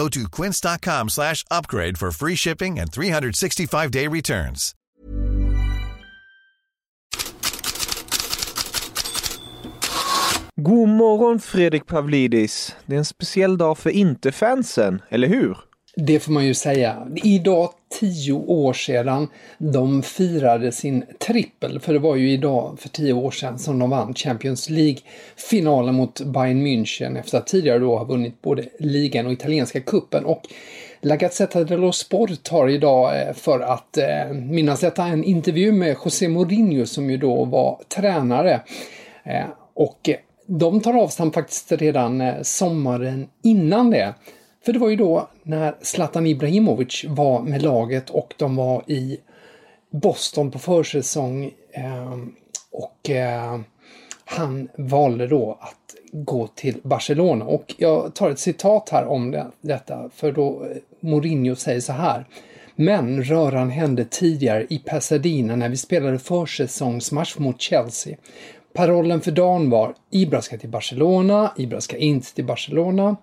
Go to quince.com slash upgrade for free shipping and 365-day returns. God morgon Fredrik Pavlidis. Det är en speciell dag för inte-fansen, eller hur? Det får man ju säga. Idag tio år sedan de firade sin trippel, för det var ju idag för tio år sedan som de vann Champions League-finalen mot Bayern München efter att tidigare då ha vunnit både ligan och italienska kuppen och La Gazzetta dello Sport har idag eh, för att eh, minnas detta en intervju med José Mourinho som ju då var tränare. Eh, och de tar avstamp faktiskt redan eh, sommaren innan det. För det var ju då när Zlatan Ibrahimovic var med laget och de var i Boston på försäsong eh, och eh, han valde då att gå till Barcelona. Och jag tar ett citat här om det, detta, för då eh, Mourinho säger så här. Men röran hände tidigare i Pasadena när vi spelade försäsongsmatch mot Chelsea. Parollen för dagen var Ibra ska till Barcelona, Ibra ska inte till Barcelona.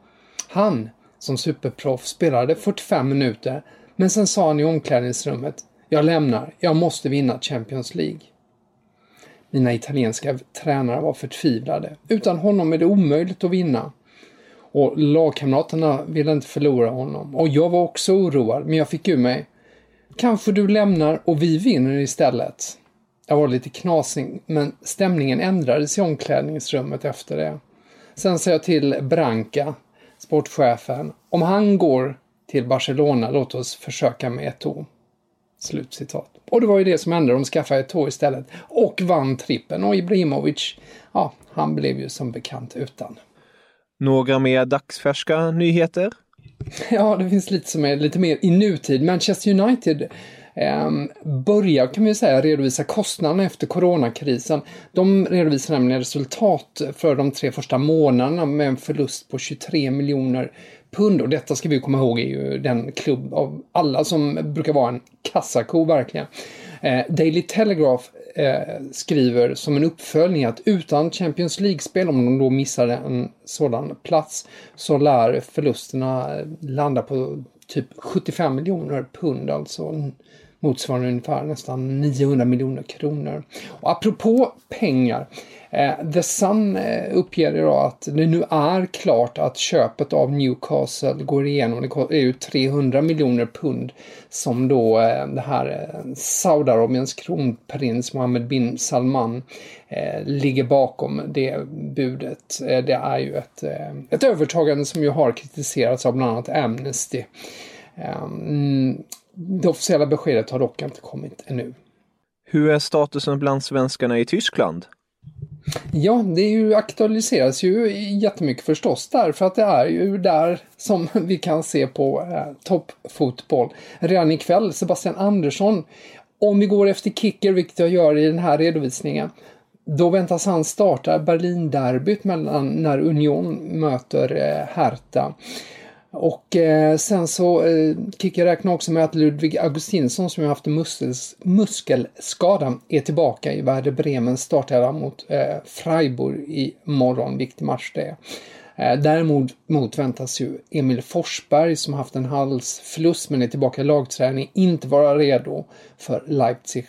Han, som superproff, spelade 45 minuter, men sen sa han i omklädningsrummet Jag lämnar, jag måste vinna Champions League. Mina italienska tränare var förtvivlade. Utan honom är det omöjligt att vinna. Och lagkamraterna ville inte förlora honom. Och jag var också oroad, men jag fick ur mig Kanske du lämnar och vi vinner istället. Jag var lite knasig, men stämningen ändrades i omklädningsrummet efter det. Sen sa jag till Branca, sportchefen, om han går till Barcelona, låt oss försöka med ett år. Slutcitat. Och det var ju det som hände, de skaffade ett år istället och vann trippen och Ibrahimovic, ja, han blev ju som bekant utan. Några mer dagsfärska nyheter? Ja, det finns lite som är lite mer i nutid. Manchester United Ehm, börjar, kan vi säga, redovisa kostnaderna efter coronakrisen. De redovisar nämligen resultat för de tre första månaderna med en förlust på 23 miljoner pund. Och detta ska vi komma ihåg är ju den klubb av alla som brukar vara en kassako verkligen. Ehm, Daily Telegraph eh, skriver som en uppföljning att utan Champions League-spel, om de då missade en sådan plats, så lär förlusterna landa på typ 75 miljoner pund, alltså motsvarande ungefär nästan 900 miljoner kronor. Och apropå pengar, eh, The Sun eh, uppger idag att det nu är klart att köpet av Newcastle går igenom. Det är ju 300 miljoner pund som då eh, det här eh, Saudiarabiens kronprins Mohammed bin Salman eh, ligger bakom det budet. Eh, det är ju ett, ett övertagande som ju har kritiserats av bland annat Amnesty. Um, det officiella beskedet har dock inte kommit ännu. Hur är statusen bland svenskarna i Tyskland? Ja, det är ju, aktualiseras ju jättemycket förstås därför att det är ju där som vi kan se på eh, toppfotboll. Redan ikväll, Sebastian Andersson, om vi går efter kicker, vilket jag gör i den här redovisningen, då väntas han starta Berlinderbyt mellan när Union möter eh, Hertha. Och eh, sen så eh, räknar också med att Ludvig Augustinsson som har haft en muskels, muskelskada är tillbaka i Werder Bremen startelva mot eh, Freiburg i morgon. Viktig match det. Eh, däremot mot väntas ju Emil Forsberg som haft en halsförlust men är tillbaka i lagträning inte vara redo för Leipzig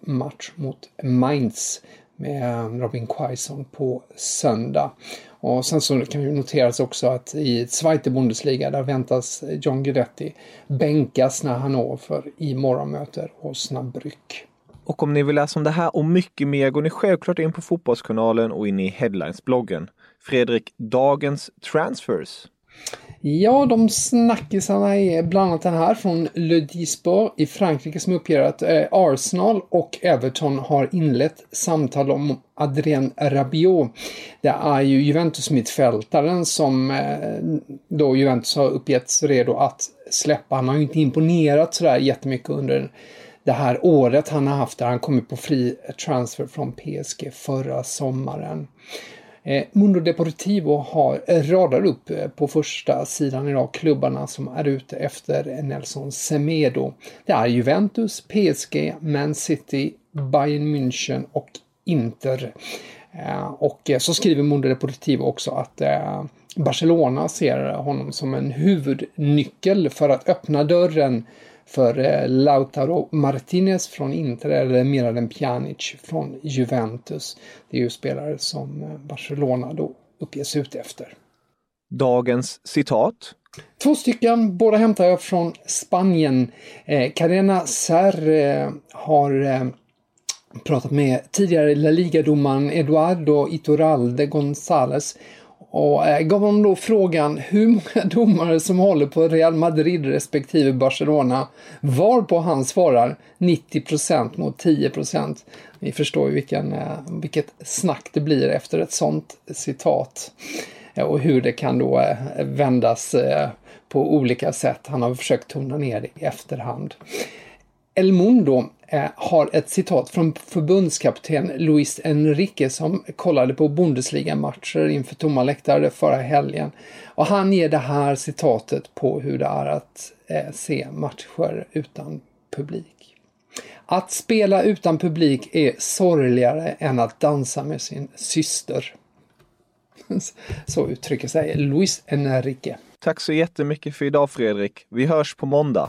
match mot Mainz med Robin Quaison på söndag. Och sen så kan ju noteras också att i Zweite Bundesliga där väntas John Guidetti bänkas när Hannover imorgon möter Osnabrück. Och om ni vill läsa om det här och mycket mer går ni självklart in på Fotbollskanalen och in i Headlines-bloggen. Fredrik, dagens transfers. Ja, de snackisarna är bland annat den här från Le Disport i Frankrike som uppger att eh, Arsenal och Everton har inlett samtal om Adrien Rabiot. Det är ju Juventus-mittfältaren som eh, då Juventus har uppgetts redo att släppa. Han har ju inte imponerat sådär jättemycket under det här året han har haft där. Han kom på fri transfer från PSG förra sommaren. Eh, Mundo Deportivo har eh, radar upp eh, på första sidan idag klubbarna som är ute efter Nelson Semedo. Det är Juventus, PSG, Man City, Bayern München och Inter. Eh, och eh, så skriver Mundo Deportivo också att Barcelona ser honom som en huvudnyckel för att öppna dörren för eh, Lautaro Martinez från Inter eller Miralem Pjanic från Juventus. Det är ju spelare som eh, Barcelona då uppges ute efter. Dagens citat. Två stycken, båda hämtar jag från Spanien. Eh, Carena Serr eh, har eh, pratat med tidigare La Liga-domaren Eduardo Iturralde González och eh, gav honom då frågan hur många domare som håller på Real Madrid respektive Barcelona. Varpå han svarar 90 procent mot 10 procent. Ni förstår ju vilken, eh, vilket snack det blir efter ett sånt citat. Och hur det kan då eh, vändas på olika sätt. Han har försökt tona ner det i efterhand. El Mundo Eh, har ett citat från förbundskapten Luis Enrique som kollade på Bundesliga-matcher inför tomma läktare förra helgen. Och han ger det här citatet på hur det är att eh, se matcher utan publik. Att spela utan publik är sorgligare än att dansa med sin syster. Så uttrycker sig Luis Enrique. Tack så jättemycket för idag Fredrik. Vi hörs på måndag.